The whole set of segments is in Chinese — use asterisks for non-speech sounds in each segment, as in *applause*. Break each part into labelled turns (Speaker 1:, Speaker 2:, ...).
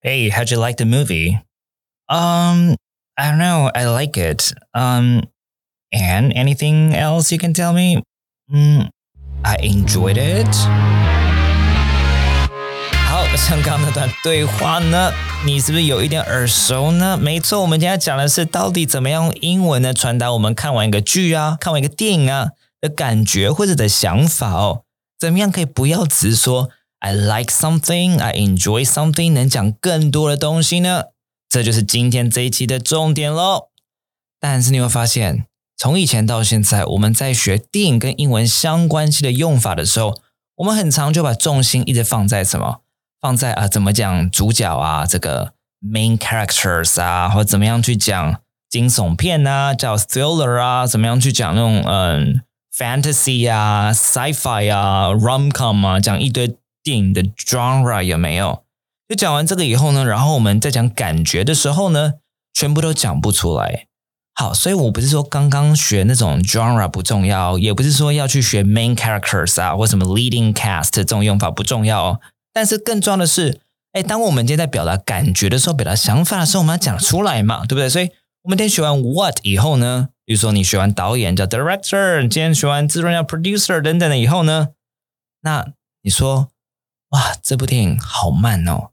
Speaker 1: Hey, how'd you like the movie? Um, I don't know. I like it. Um, and anything else you can tell me? Mm, I enjoyed it. *laughs* 好，像刚那段对话呢，你是不是有一点耳熟呢？没错，我们今天讲的是到底怎么样用英文呢传达我们看完一个剧啊、看完一个电影啊的感觉或者的想法哦。怎么样可以不要只说 I like something, I enjoy something，能讲更多的东西呢？这就是今天这一期的重点喽。但是你会发现，从以前到现在，我们在学电影跟英文相关系的用法的时候，我们很常就把重心一直放在什么？放在啊，怎么讲主角啊，这个 main characters 啊，或怎么样去讲惊悚片啊，叫 thriller 啊，怎么样去讲那种嗯 fantasy 啊，sci-fi 啊，rom com 啊，讲一堆电影的 genre 有没有？就讲完这个以后呢，然后我们在讲感觉的时候呢，全部都讲不出来。好，所以我不是说刚刚学那种 genre 不重要，也不是说要去学 main characters 啊，或什么 leading cast 这种用法不重要。哦但是更重要的是，哎，当我们今天在表达感觉的时候，表达想法的时候，我们要讲出来嘛，对不对？所以，我们今天学完 what 以后呢，比如说你学完导演叫 director，今天学完制作人叫 producer 等等的以后呢，那你说，哇，这部电影好慢哦，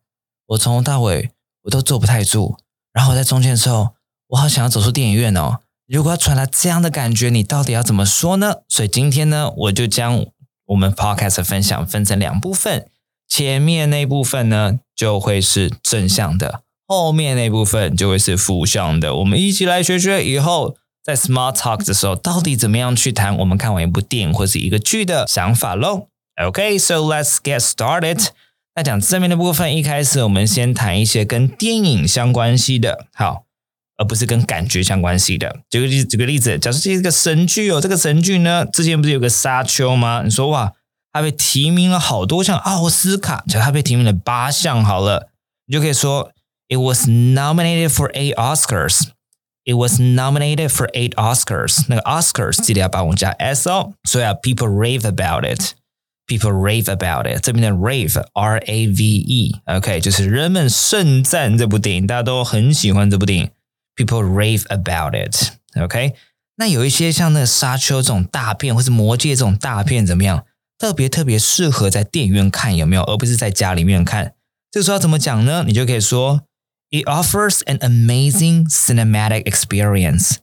Speaker 1: 我从头到尾我都坐不太住，然后在中间的时候，我好想要走出电影院哦。如果要传达这样的感觉，你到底要怎么说呢？所以今天呢，我就将我们 podcast 分享分成两部分。前面那部分呢，就会是正向的；后面那部分就会是负向的。我们一起来学学以后在 Smart Talk 的时候，到底怎么样去谈我们看完一部电影或是一个剧的想法喽。OK，so let's get started。那讲正面的部分，一开始我们先谈一些跟电影相关系的，好，而不是跟感觉相关系的。举个例，举个例子，假设这是一个神剧哦，这个神剧呢，之前不是有个沙丘吗？你说哇。它被提名了好多项奥斯卡，就它被提名了八项。好了，你就可以说，It was nominated for eight Oscars. It was nominated for eight Oscars. 那个 Oscars 记得要把我们加 s 哦。所以啊，people rave about it. People rave about it. 这边的 rave R A V E，OK，就是人们盛赞这部电影，大家都很喜欢这部电影。People rave about it. OK，那有一些像那个沙丘这种大片，或是魔戒这种大片，怎么样？特别特别适合在电影院看，有没有？而不是在家里面看。这个时候怎么讲呢？你就可以说，It offers an amazing cinematic experience.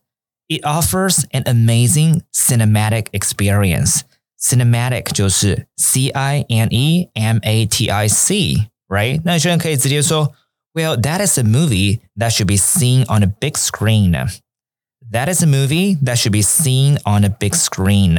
Speaker 1: It offers an amazing cinematic experience. Cinematic 就是 C I N E M A T I C，right？那有些人可以直接说，Well, that is a movie that should be seen on a big screen. That is a movie that should be seen on a big screen.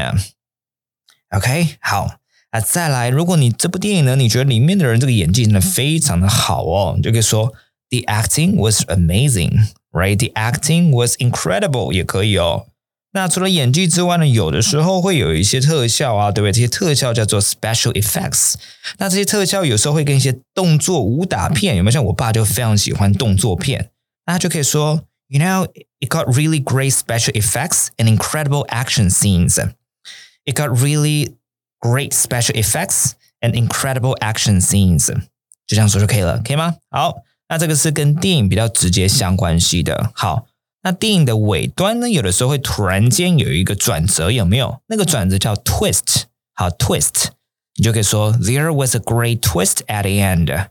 Speaker 1: OK，好，那再来，如果你这部电影呢，你觉得里面的人这个演技真的非常的好哦，你就可以说 The acting was amazing，right？The acting was incredible，也可以哦。 那除了演技之外呢，有的时候会有一些特效啊，对不对？这些特效叫做 special effects。那这些特效有时候会跟一些动作武打片有没有？像我爸就非常喜欢动作片，那他就可以说，You know, it got really great special effects and incredible action scenes。It got really great special effects and incredible action scenes，就这样说就可以了，可以吗？好，那这个是跟电影比较直接相关系的。好，那电影的尾端呢，有的时候会突然间有一个转折，有没有？那个转折叫 twist。好，twist，你就可以说 There was a great twist at the end。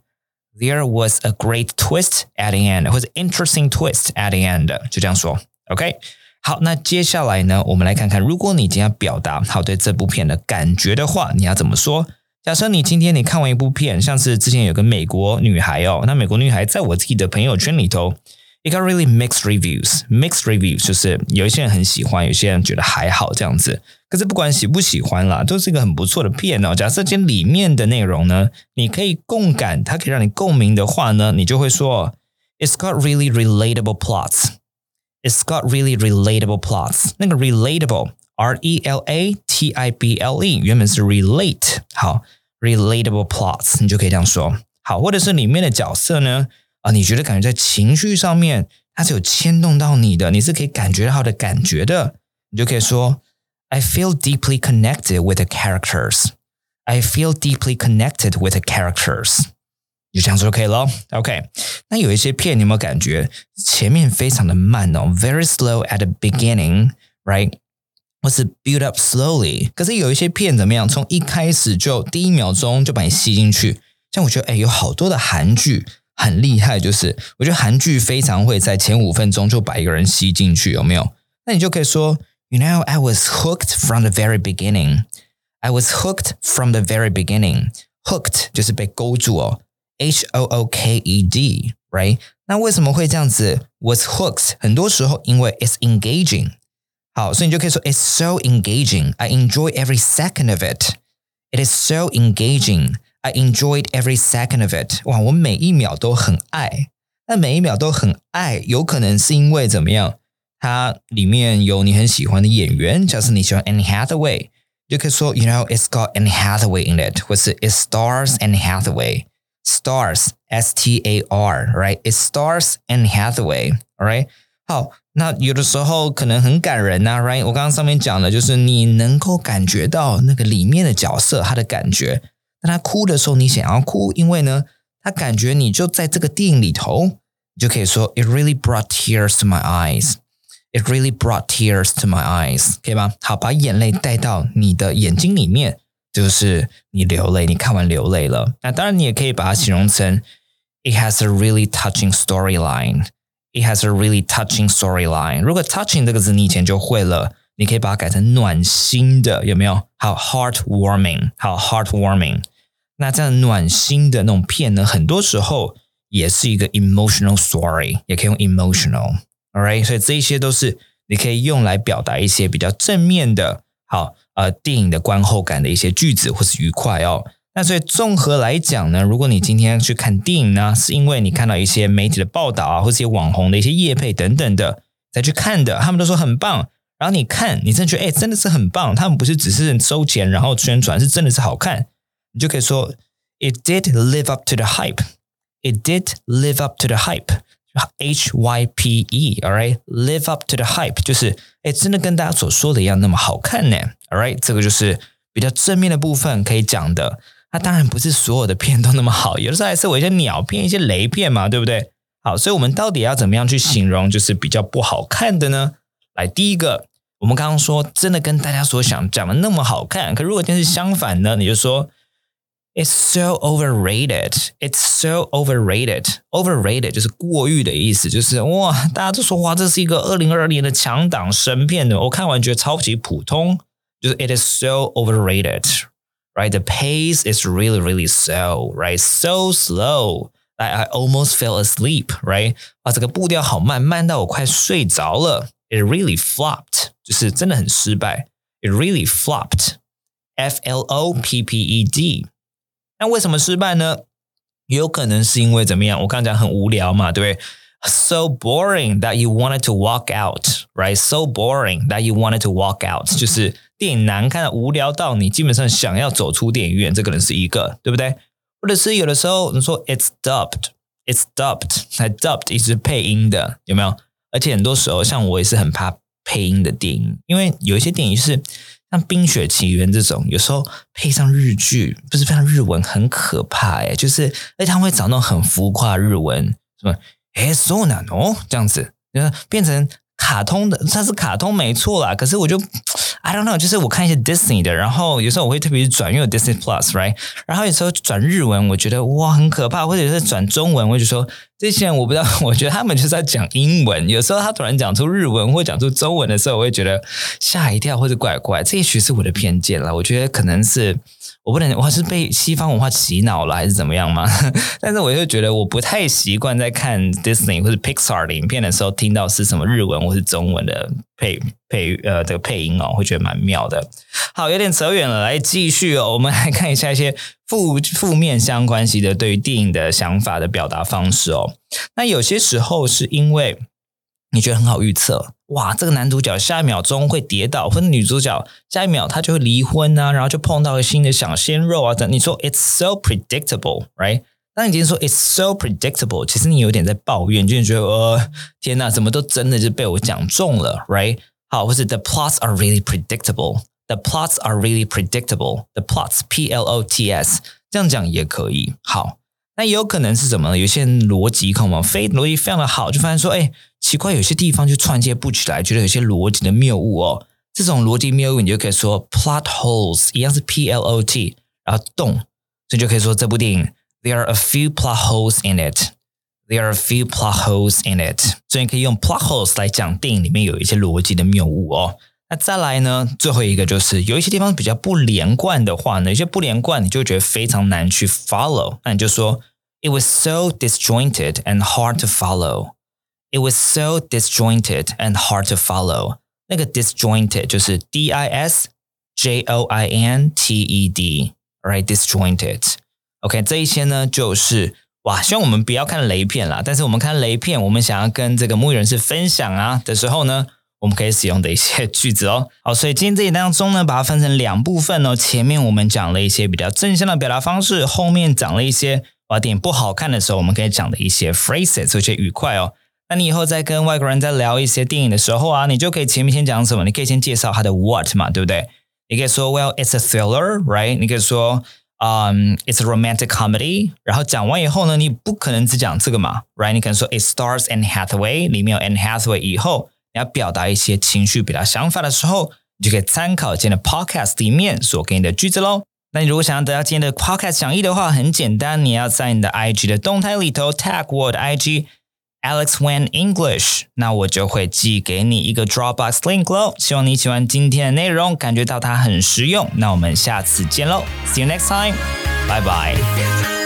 Speaker 1: There was a great twist at the end，或者 interesting twist at the end，就这样说。OK。好，那接下来呢，我们来看看，如果你今天要表达好对这部片的感觉的话，你要怎么说？假设你今天你看完一部片，像是之前有个美国女孩哦，那美国女孩在我自己的朋友圈里头，it got really mixed reviews。mixed reviews 就是有一些人很喜欢，有些人觉得还好这样子。可是不管喜不喜欢啦，都是一个很不错的片哦。假设这里面的内容呢，你可以共感，它可以让你共鸣的话呢，你就会说，it's got really relatable plots。It's got really relatable plots。那个 relatable，R E L A T I B L E，原本是 relate。好，relatable plots，你就可以这样说。好，或者是里面的角色呢，啊，你觉得感觉在情绪上面它是有牵动到你的，你是可以感觉到的感觉的，你就可以说，I feel deeply connected with the characters. I feel deeply connected with the characters. 就这样就可以了。OK，那有一些片你有没有感觉前面非常的慢哦，very slow at the beginning，right？或是 build up slowly。可是有一些片怎么样，从一开始就第一秒钟就把你吸进去。像我觉得，哎，有好多的韩剧很厉害，就是我觉得韩剧非常会在前五分钟就把一个人吸进去，有没有？那你就可以说，You know, I was hooked from the very beginning. I was hooked from the very beginning. Hooked 就是被勾住哦，H O O K E D，right？那为什么会这样子？Was hooked？很多时候因为 it's engaging。好，所以你就可以说 It's so engaging. I enjoy every second of it. It is so engaging. I enjoyed every second of it. 哇，我每一秒都很爱。那每一秒都很爱，有可能是因为怎么样？它里面有你很喜欢的演员，假设你喜欢 Anne Hathaway，就可以说，You know, it's got Anne Hathaway in it，或是 It stars Anne Hathaway。Stars, S T A R, right? It stars Anne Hathaway, alright? 好，那有的时候可能很感人呐，right？我刚刚上面讲的就是你能够感觉到那个里面的角色他的感觉。 那他哭的时候，你想要哭，因为呢，他感觉你就在这个电影里头，你就可以说，It really brought tears to my eyes. It really brought tears to my eyes，可以吗？好，把眼泪带到你的眼睛里面，就是你流泪，你看完流泪了。那当然，你也可以把它形容成，It has a really touching storyline. It has a really touching storyline。如果 touching 这个字你以前就会了，你可以把它改成暖心的，有没有？好，heartwarming，好，heartwarming。 那这样暖心的那种片呢，很多时候也是一个 emotional story，也可以用 emotional。All right，所以这一些都是你可以用来表达一些比较正面的，好，呃，电影的观后感的一些句子或是愉快哦。那所以综合来讲呢，如果你今天去看电影呢，是因为你看到一些媒体的报道啊，或者一些网红的一些业配等等的再去看的，他们都说很棒，然后你看，你真的觉得哎，真的是很棒，他们不是只是收钱然后宣传，是真的是好看，你就可以说，It did live up to the hype. It did live up to the hype. H Y P E，all right，live up to the hype，就是哎，真的跟大家所说的一样那么好看呢，all right，这个就是比较正面的部分可以讲的。那当然不是所有的片都那么好，有的时候还是有一些鸟片、一些雷片嘛，对不对？好，所以我们到底要怎么样去形容就是比较不好看的呢？来，第一个，我们刚刚说真的跟大家所想讲的那么好看，可如果真是相反呢？你就说 It's so overrated. It's so overrated. Overrated 就是过誉的意思，就是哇，大家都说哇，这是一个二零二二年的强档神片的，我看完觉得超级普通，就是 It is so overrated. right? The pace is really, really slow, right? So slow. I, I almost fell asleep, right? 啊，这个步调好慢，慢到我快睡着了。It really flopped，就是真的很失败。It really flopped. F L O P P E D。 那为什么失败呢？有可能是因为怎么样？我刚刚讲很无聊嘛，对不对？So boring that you wanted to walk out, right? So boring that you wanted to walk out，就是电影难看、无聊到你基本上想要走出电影院，这可能是一个，对不对？或者是有的时候你说 it's dubbed，it's dubbed，还 dubbed 一直配音的，有没有？而且很多时候，像我也是很怕配音的电影，因为有一些电影是像《冰雪奇缘》这种，有时候配上日剧，不是配上日文，很可怕哎，就是哎他会找那种很浮夸日文，什么哎，so n 哦，这样子，变成卡通的，它是卡通没错啦，可是我就。I don't know，就是我看一些 Disney 的，然后有时候我会特别转，因为我 Disney Plus，right？然后有时候转日文，我觉得哇很可怕，或者是转中文，我就说这些人我不知道，*laughs* 我觉得他们就是在讲英文。有时候他突然讲出日文或讲出中文的时候，我会觉得吓一跳或者怪怪。这也许是我的偏见了，我觉得可能是。我不能，我是被西方文化洗脑了，还是怎么样吗？*laughs* 但是我就觉得我不太习惯在看 Disney 或者 Pixar 的影片的时候，听到是什么日文或是中文的配配呃这个配音哦，会觉得蛮妙的。好，有点扯远了，来继续哦，我们来看一下一些负负面相关系的对于电影的想法的表达方式哦。那有些时候是因为。你觉得很好预测哇？这个男主角下一秒钟会跌倒，或者女主角下一秒他就会离婚啊，然后就碰到了新的小鲜肉啊等。你说 it's so predictable，right？当你今天说 it's so predictable，其实你有点在抱怨，就觉得呃，天哪，怎么都真的就被我讲中了，right？好，或是 the plots are really predictable，the plots are really predictable，the plots P L O T S，这样讲也可以。好。那也有可能是什么呢？有些人逻辑可能非逻辑非常的好，就发现说，哎，奇怪，有些地方就串接不起来，觉得有些逻辑的谬误哦。这种逻辑谬误，你就可以说 plot holes，一样是 P L O T，然后动，所以就可以说这部电影 there are a few plot holes in it。There are a few plot holes in it，所以你可以用 plot holes 来讲电影里面有一些逻辑的谬误哦。那再来呢，最后一个就是有一些地方比较不连贯的话呢，有些不连贯你就觉得非常难去 follow，那你就说 It was so disjointed and hard to follow. It was so disjointed and hard to follow. 那个 disjointed 就是 D I S J O I N T E D，right？disjointed。OK，这一些呢就是。哇，希望我们不要看雷片啦。但是我们看雷片，我们想要跟这个牧语人士分享啊的时候呢，我们可以使用的一些句子哦。好，所以今天这一当中呢，把它分成两部分哦。前面我们讲了一些比较正向的表达方式，后面讲了一些把电影不好看的时候，我们可以讲的一些 phrases，一些愉快哦。那你以后在跟外国人在聊一些电影的时候啊，你就可以前面先讲什么？你可以先介绍它的 what 嘛，对不对？你可以说 Well, it's a thriller, right？你可以说。嗯，It's a romantic comedy。然后讲完以后呢，你不可能只讲这个嘛，right？你可能说 It stars Anne Hathaway，里面有 Anne Hathaway。以后你要表达一些情绪、表达想法的时候，你就可以参考今天的 podcast 里面所给你的句子喽。那你如果想要得到今天的 podcast 讲义的话，很简单，你要在你的 IG 的动态里头 tag 我的 IG。Alex Wen English，那我就会寄给你一个 Dropbox link 喽。希望你喜欢今天的内容，感觉到它很实用。那我们下次见喽，See you next time，拜拜。